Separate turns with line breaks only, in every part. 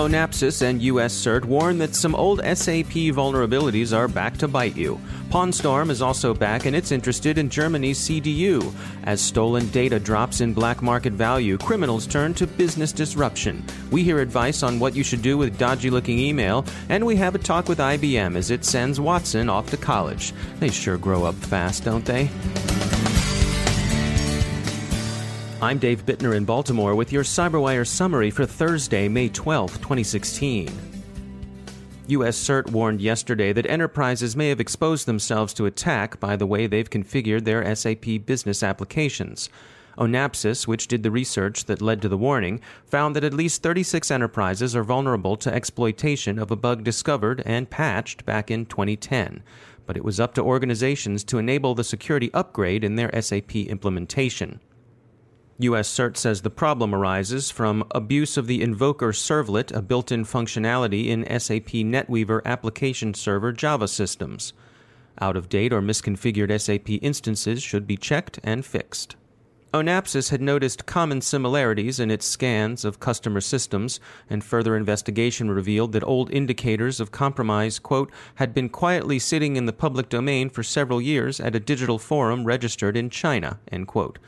Onapsis and US CERT warn that some old SAP vulnerabilities are back to bite you. Pawnstorm is also back and it's interested in Germany's CDU. As stolen data drops in black market value, criminals turn to business disruption. We hear advice on what you should do with dodgy looking email, and we have a talk with IBM as it sends Watson off to college. They sure grow up fast, don't they? I'm Dave Bittner in Baltimore with your CyberWire summary for Thursday, May 12, 2016. U.S. CERT warned yesterday that enterprises may have exposed themselves to attack by the way they've configured their SAP business applications. Onapsis, which did the research that led to the warning, found that at least 36 enterprises are vulnerable to exploitation of a bug discovered and patched back in 2010. But it was up to organizations to enable the security upgrade in their SAP implementation. US CERT says the problem arises from abuse of the Invoker servlet, a built in functionality in SAP NetWeaver application server Java systems. Out of date or misconfigured SAP instances should be checked and fixed. Onapsis had noticed common similarities in its scans of customer systems, and further investigation revealed that old indicators of compromise, quote, had been quietly sitting in the public domain for several years at a digital forum registered in China, end quote.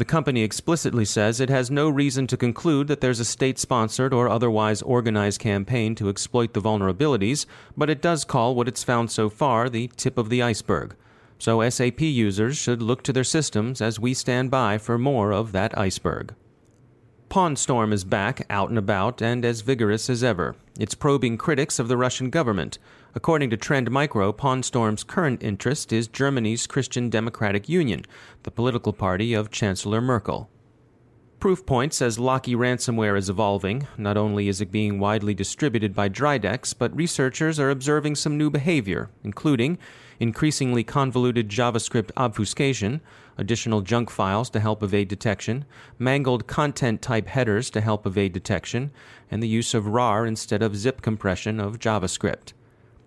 The company explicitly says it has no reason to conclude that there's a state sponsored or otherwise organized campaign to exploit the vulnerabilities, but it does call what it's found so far the tip of the iceberg. So SAP users should look to their systems as we stand by for more of that iceberg. Pawnstorm is back, out and about, and as vigorous as ever. It's probing critics of the Russian government. According to Trend Micro, Pawnstorm's current interest is Germany's Christian Democratic Union, the political party of Chancellor Merkel. Proofpoint says Locky ransomware is evolving. Not only is it being widely distributed by Dridex, but researchers are observing some new behavior, including increasingly convoluted JavaScript obfuscation, additional junk files to help evade detection, mangled content type headers to help evade detection, and the use of RAR instead of zip compression of JavaScript.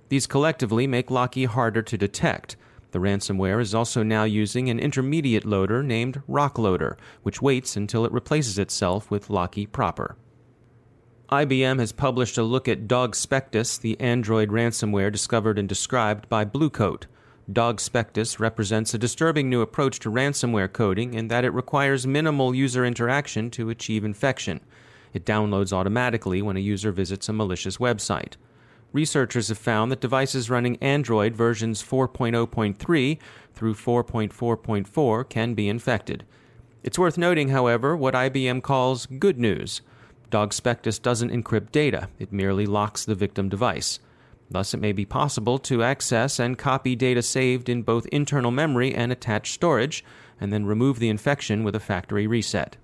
These collectively make Locky harder to detect. The ransomware is also now using an intermediate loader named RockLoader, which waits until it replaces itself with Locky proper. IBM has published a look at DogSpectus, the Android ransomware discovered and described by Bluecoat. DogSpectus represents a disturbing new approach to ransomware coding in that it requires minimal user interaction to achieve infection. It downloads automatically when a user visits a malicious website researchers have found that devices running Android versions 4.0.3 through 4.4.4 can be infected. It's worth noting, however, what IBM calls good news. DogSpectus doesn't encrypt data, it merely locks the victim device. Thus, it may be possible to access and copy data saved in both internal memory and attached storage, and then remove the infection with a factory reset.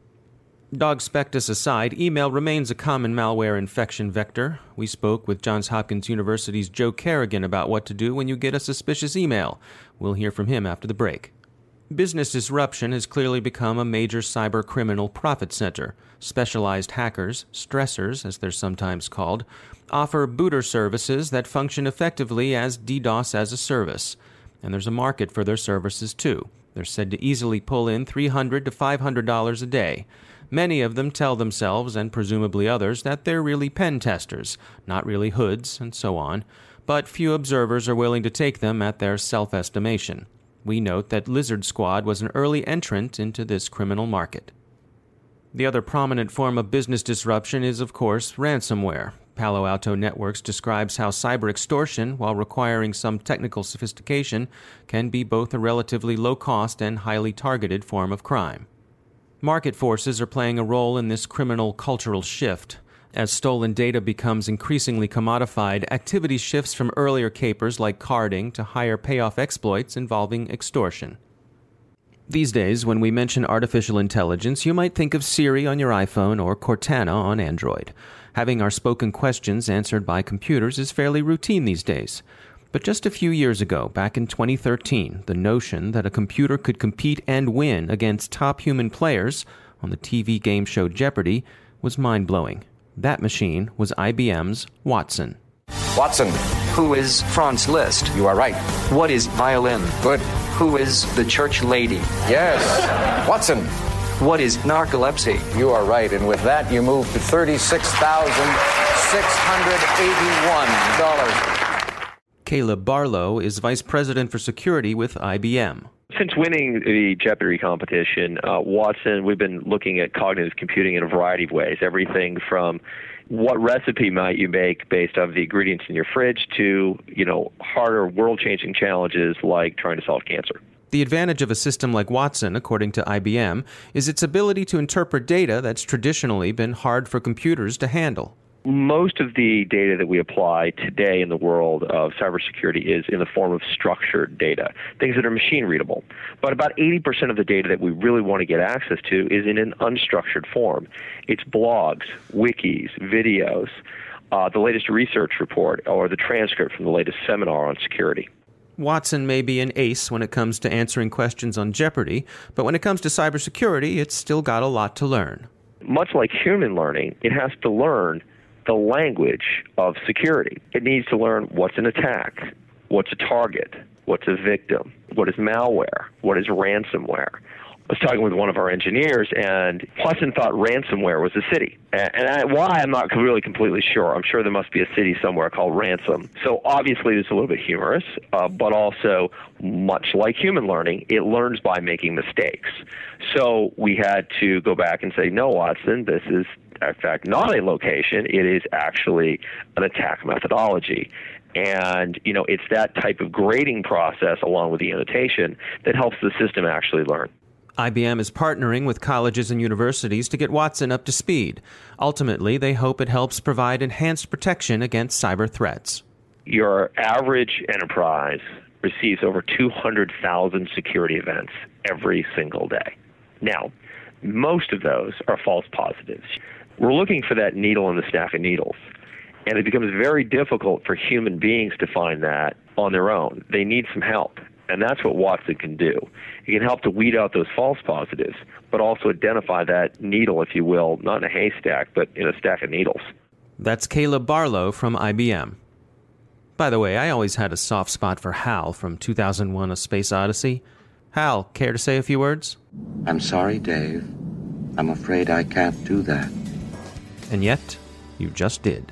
DogSpectus aside, email remains a common malware infection vector. We spoke with Johns Hopkins University's Joe Carrigan about what to do when you get a suspicious email. We'll hear from him after the break. Business disruption has clearly become a major cyber criminal profit center. Specialized hackers, stressers as they're sometimes called, offer booter services that function effectively as DDoS as a service. And there's a market for their services too. They're said to easily pull in $300 to $500 a day. Many of them tell themselves, and presumably others, that they're really pen testers, not really hoods, and so on, but few observers are willing to take them at their self estimation. We note that Lizard Squad was an early entrant into this criminal market. The other prominent form of business disruption is, of course, ransomware. Palo Alto Networks describes how cyber extortion, while requiring some technical sophistication, can be both a relatively low cost and highly targeted form of crime. Market forces are playing a role in this criminal cultural shift. As stolen data becomes increasingly commodified, activity shifts from earlier capers like carding to higher payoff exploits involving extortion. These days, when we mention artificial intelligence, you might think of Siri on your iPhone or Cortana on Android. Having our spoken questions answered by computers is fairly routine these days. But just a few years ago, back in 2013, the notion that a computer could compete and win against top human players on the TV game show Jeopardy was mind blowing. That machine was IBM's Watson.
Watson.
Who is Franz Liszt?
You are right.
What is violin?
Good.
Who is the church lady?
Yes. Watson.
What is narcolepsy?
You are right. And with that, you move to $36,681.
Caleb Barlow is Vice President for Security with IBM.
Since winning the Jeopardy competition, uh, Watson, we've been looking at cognitive computing in a variety of ways. Everything from what recipe might you make based on the ingredients in your fridge to, you know, harder world-changing challenges like trying to solve cancer.
The advantage of a system like Watson, according to IBM, is its ability to interpret data that's traditionally been hard for computers to handle
most of the data that we apply today in the world of cybersecurity is in the form of structured data, things that are machine readable. But about 80% of the data that we really want to get access to is in an unstructured form. It's blogs, wikis, videos, uh, the latest research report, or the transcript from the latest seminar on security.
Watson may be an ace when it comes to answering questions on Jeopardy, but when it comes to cybersecurity, it's still got a lot to learn.
Much like human learning, it has to learn the language of security. It needs to learn what's an attack, what's a target, what's a victim, what is malware, what is ransomware. I was talking with one of our engineers, and Watson thought ransomware was a city. And I, why, I'm not really completely sure. I'm sure there must be a city somewhere called Ransom. So obviously, it's a little bit humorous, uh, but also, much like human learning, it learns by making mistakes. So we had to go back and say, no, Watson, this is in fact not a location, it is actually an attack methodology. And, you know, it's that type of grading process along with the annotation that helps the system actually learn.
IBM is partnering with colleges and universities to get Watson up to speed. Ultimately, they hope it helps provide enhanced protection against cyber threats.
Your average enterprise receives over 200,000 security events every single day. Now, most of those are false positives we're looking for that needle in the stack of needles. And it becomes very difficult for human beings to find that on their own. They need some help. And that's what Watson can do. He can help to weed out those false positives, but also identify that needle, if you will, not in a haystack, but in a stack of needles.
That's Caleb Barlow from IBM. By the way, I always had a soft spot for Hal from 2001 A Space Odyssey. Hal, care to say a few words?
I'm sorry, Dave. I'm afraid I can't do that.
And yet, you just did.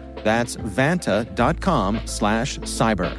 That's vanta.com slash cyber.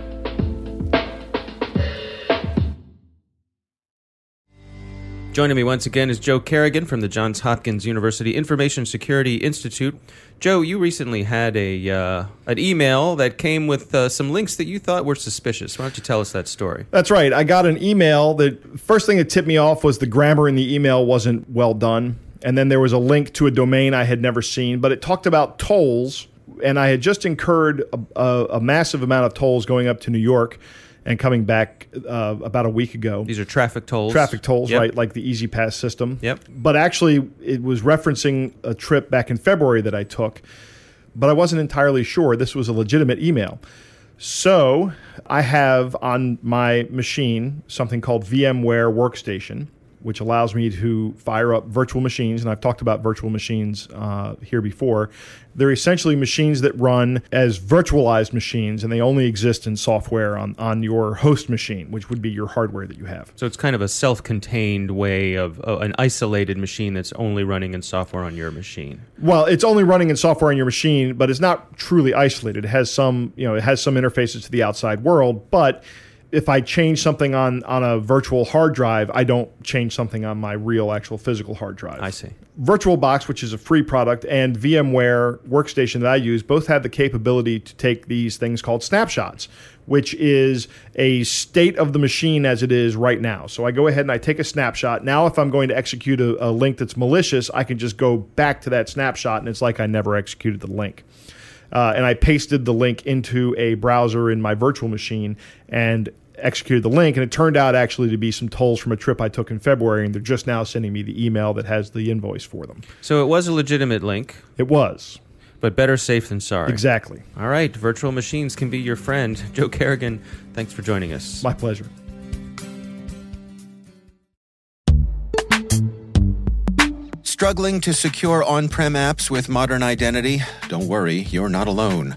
Joining me once again is Joe Carrigan from the Johns Hopkins University Information Security Institute. Joe, you recently had a uh, an email that came with uh, some links that you thought were suspicious. Why don't you tell us that story?
That's right. I got an email The first thing that tipped me off was the grammar in the email wasn't well done. And then there was a link to a domain I had never seen, but it talked about tolls, and I had just incurred a, a, a massive amount of tolls going up to New York and coming back uh, about a week ago.
These are traffic tolls.
Traffic tolls,
Yep.
right? Like the E-ZPass system.
Yep.
But actually, it was referencing a trip back in February that I took, but I wasn't entirely sure this was a legitimate email. So I have on my machine something called VMware Workstation, which allows me to fire up virtual machines. And I've talked about virtual machines uh, here before. They're essentially machines that run as virtualized machines, and they only exist in software on, on your host machine, which would be your hardware that you have.
So it's kind of a self-contained way of uh, an isolated machine that's only running in software on your machine.
Well, it's only running in software on your machine, but it's not truly isolated. It has some, you know, it has some interfaces to the outside world, but if I change something on on a virtual hard drive, I don't change something on my real actual physical hard drive.
I see.
VirtualBox, which is a free product, and VMware Workstation that I use both have the capability to take these things called snapshots, which is a state of the machine as it is right now. So I go ahead and I take a snapshot. Now, if I'm going to execute a, a link that's malicious, I can just go back to that snapshot and it's like I never executed the link. Uh, and I pasted the link into a browser in my virtual machine and executed the link. And it turned out actually to be some tolls from a trip I took in February. And they're just now sending me the email that has the invoice for them.
So it was a legitimate link,
It was.
but better safe than sorry.
Exactly.
All right, virtual machines can be your friend. Joe Carrigan, thanks for joining us.
My pleasure.
Struggling to secure on prem apps with modern identity? Don't worry, you're not alone.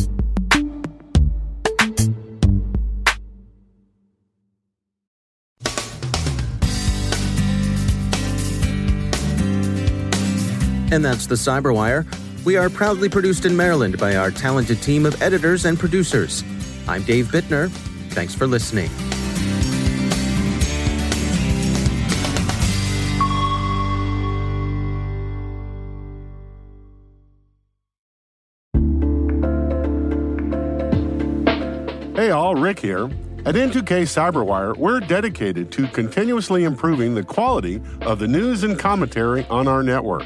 And that's the Cyberwire. We are proudly produced in Maryland by our talented team of editors and producers. I'm Dave Bittner. Thanks for listening.
Hey all, Rick here. At N2K Cyberwire, we're dedicated to continuously improving the quality of the news and commentary on our network.